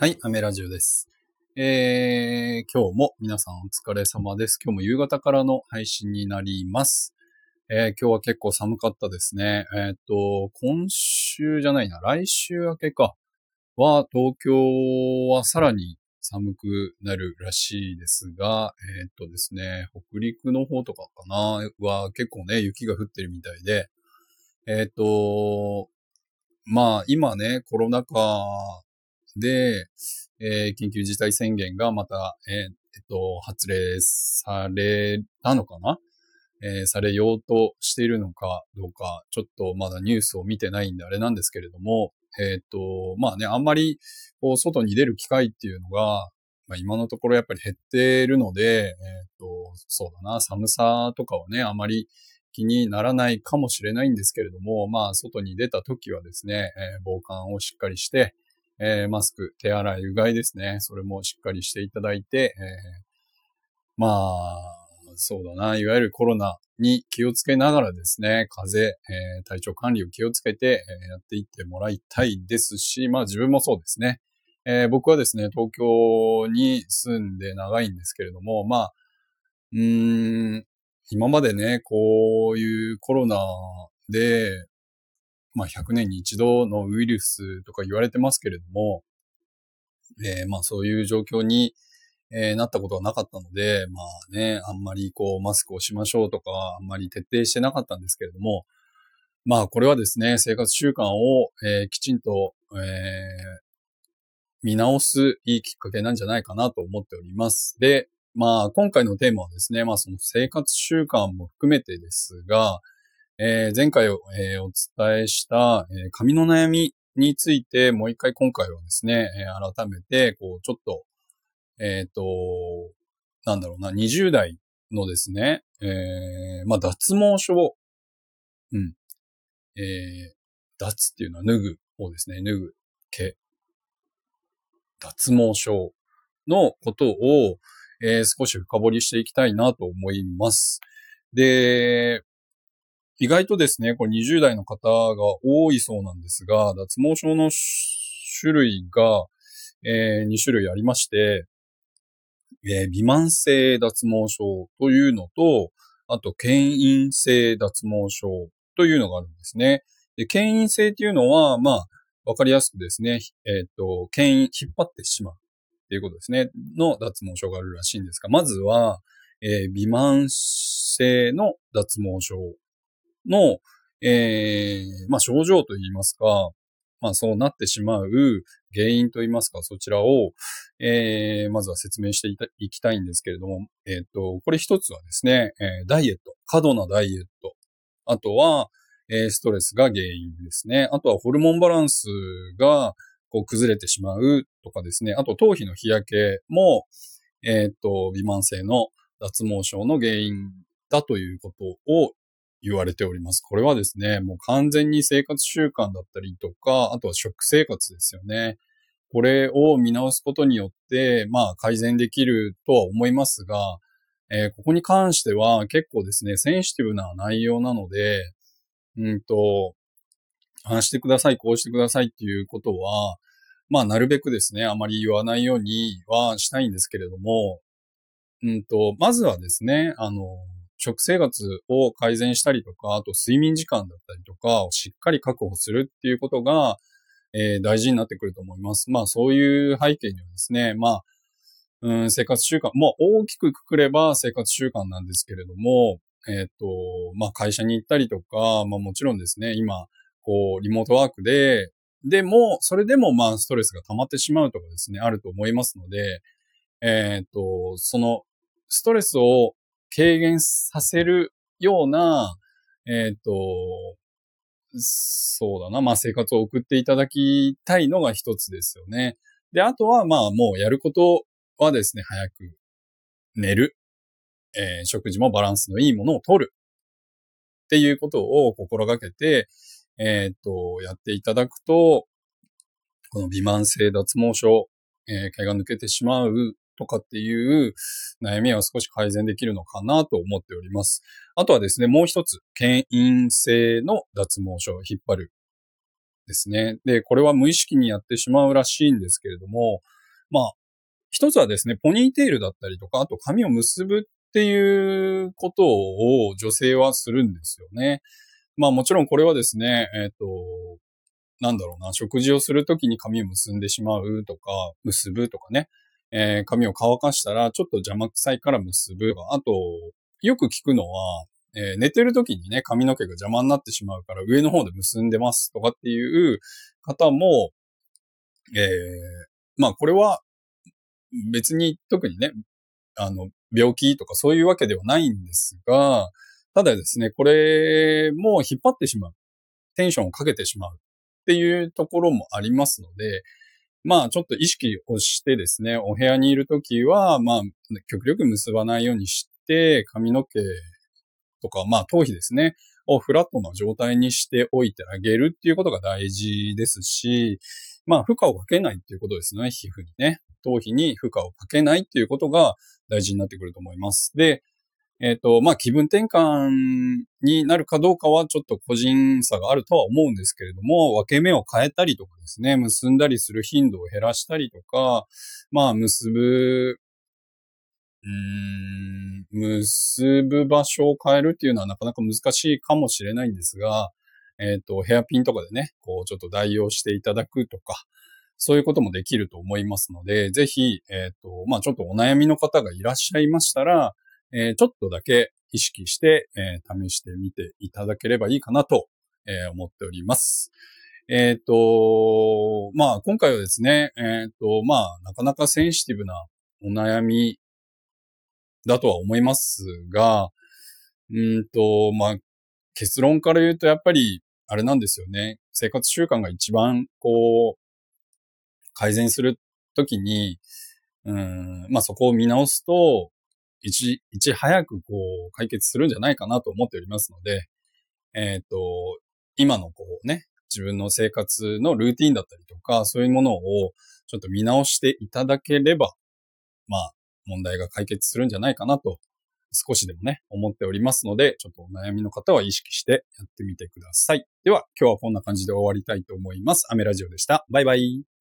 はい、アメラジオです。えー、今日も皆さんお疲れ様です。今日も夕方からの配信になります。えー、今日は結構寒かったですね。えー、っと、今週じゃないな、来週明けか、は、東京はさらに寒くなるらしいですが、えー、っとですね、北陸の方とかかな、は結構ね、雪が降ってるみたいで、えっと、まあ今ね、コロナ禍で、えー、緊急事態宣言がまた、えー、えっと、発令されたのかな？えー、されようとしているのかどうか、ちょっとまだニュースを見てないんであれなんですけれども、えっ、と、まあね、あんまり、こう、外に出る機会っていうのが、まあ今のところやっぱり減ってるので、えっ、と、そうだな、寒さとかはね、あまり気にならないかもしれないんですけれども、まあ外に出た時はですね、え防寒をしっかりして、えー、マスク、手洗い、うがいですね。それもしっかりしていただいて、えー、まあ、そうだな、いわゆるコロナに気をつけながらですね、風邪、えー、体調管理を気をつけて、えー、やっていってもらいたいですし、まあ自分もそうですね。えー、僕はですね、東京に住んで長いんですけれども、まあ、うーん、今までね、こういうコロナで、まあ、100年に一度のウイルスとか言われてますけれども、えー、まあ、そういう状況に、えー、なったことはなかったので、まあね、あんまりこう、マスクをしましょうとか、あんまり徹底してなかったんですけれども、まあ、これはですね、生活習慣を、えー、きちんと、え、見直すいいきっかけなんじゃないかなと思っております。で、まあ、今回のテーマはですね、まあ、その生活習慣も含めてですが、えー、前回お,、えー、お伝えした、えー、髪の悩みについて、もう一回今回はですね、え、改めて、こう、ちょっと、えっ、と、なんだろうな、20代のですね、えー、まあ、脱毛症。うん。えー、脱っていうのは脱ぐ方ですね。脱ぐ毛。脱毛症のことを、え、少し深掘りしていきたいなと思います。で、意外とですね、これ20代の方が多いそうなんですが、脱毛症の種類が、えー、2種類ありまして、えー、微慢性脱毛症というのと、あと、牽引性脱毛症というのがあるんですね。で牽引性っていうのは、まあ、わかりやすくですね、えっ、ー、と、牽引、引っ張ってしまうっていうことですね、の脱毛症があるらしいんですが、まずは、えー、微慢性の脱毛症の、えー、まあ、症状といいますか、まあ、そうなってしまう原因といいますか、そちらを、えー、まずは説明していきたいんですけれども、えっ、と、これ一つはですね、えー、ダイエット、過度なダイエット。あとは、えー、ストレスが原因ですね。あとはホルモンバランスがこう崩れてしまうとかですね。あと頭皮の日焼けも、えっ、と、微慢性の脱毛症の原因だということを言われております。これはですね、もう完全に生活習慣だったりとか、あとは食生活ですよね。これを見直すことによって、まあ改善できるとは思いますが、えー、ここに関しては結構ですね、センシティブな内容なので、うんと、ああしてください、こうしてくださいっていうことは、まあなるべくですね、あまり言わないようにはしたいんですけれども、うんと、まずはですね、あの、食生活を改善したりとか、あと睡眠時間だったりとかをしっかり確保するっていうことが、えー、大事になってくると思います。まあそういう背景にはですね、まあ、うん、生活習慣、まあ大きくくくれば生活習慣なんですけれども、えっ、ー、と、まあ会社に行ったりとか、まあもちろんですね、今、こう、リモートワークで、でも、それでもまあストレスが溜まってしまうとかですね、あると思いますので、えっ、ー、と、そのストレスを軽減させるような、えっ、ー、と、そうだな、まあ生活を送っていただきたいのが一つですよね。で、あとはまあもうやることはですね、早く寝る。えー、食事もバランスのいいものを取る。っていうことを心がけて、えっ、ー、と、やっていただくと、この微慢性脱毛症、えー、毛が抜けてしまうとかっていう悩みは少し改善できるのかなと思っております。あとはですね、もう一つ、牽引性の脱毛症を引っ張る。ですね。で、これは無意識にやってしまうらしいんですけれども、まあ、一つはですね、ポニーテールだったりとか、あと髪を結ぶっていうことを女性はするんですよね。まあもちろんこれはですね、えっ、ー、と、なんだろうな、食事をするときに髪を結んでしまうとか、結ぶとかね、えー、髪を乾かしたらちょっと邪魔くさいから結ぶ。あと、よく聞くのは、えー、寝てる時にね、髪の毛が邪魔になってしまうから上の方で結んでますとかっていう方も、えー、まあこれは別に特にね、あの、病気とかそういうわけではないんですが、ただですね、これも引っ張ってしまう。テンションをかけてしまうっていうところもありますので、まあちょっと意識をしてですね、お部屋にいるときは、まあ極力結ばないようにして、髪の毛とか、まあ頭皮ですね、をフラットな状態にしておいてあげるっていうことが大事ですし、まあ負荷をかけないっていうことですね、皮膚にね。頭皮に負荷をかけないっていうことが大事になってくると思います。で、えっ、ー、と、まあ、気分転換になるかどうかはちょっと個人差があるとは思うんですけれども、分け目を変えたりとかですね、結んだりする頻度を減らしたりとか、まあ、結ぶ、うん、結ぶ場所を変えるっていうのはなかなか難しいかもしれないんですが、えっ、ー、と、ヘアピンとかでね、こう、ちょっと代用していただくとか、そういうこともできると思いますので、ぜひ、えっ、ー、と、まあ、ちょっとお悩みの方がいらっしゃいましたら、えー、ちょっとだけ意識して、えー、試してみていただければいいかなと、えー、思っております。えっ、と、まあ、今回はですね、えっ、と、まあ、なかなかセンシティブなお悩みだとは思いますが、うんと、まあ、結論から言うとやっぱり、あれなんですよね。生活習慣が一番、こう、改善するときに、うん、まあそこを見直すと、いち、いち早くこう解決するんじゃないかなと思っておりますので、えっ、ー、と、今のこうね、自分の生活のルーティンだったりとか、そういうものをちょっと見直していただければ、まあ、問題が解決するんじゃないかなと、少しでもね、思っておりますので、ちょっとお悩みの方は意識してやってみてください。では、今日はこんな感じで終わりたいと思います。アメラジオでした。バイバイ。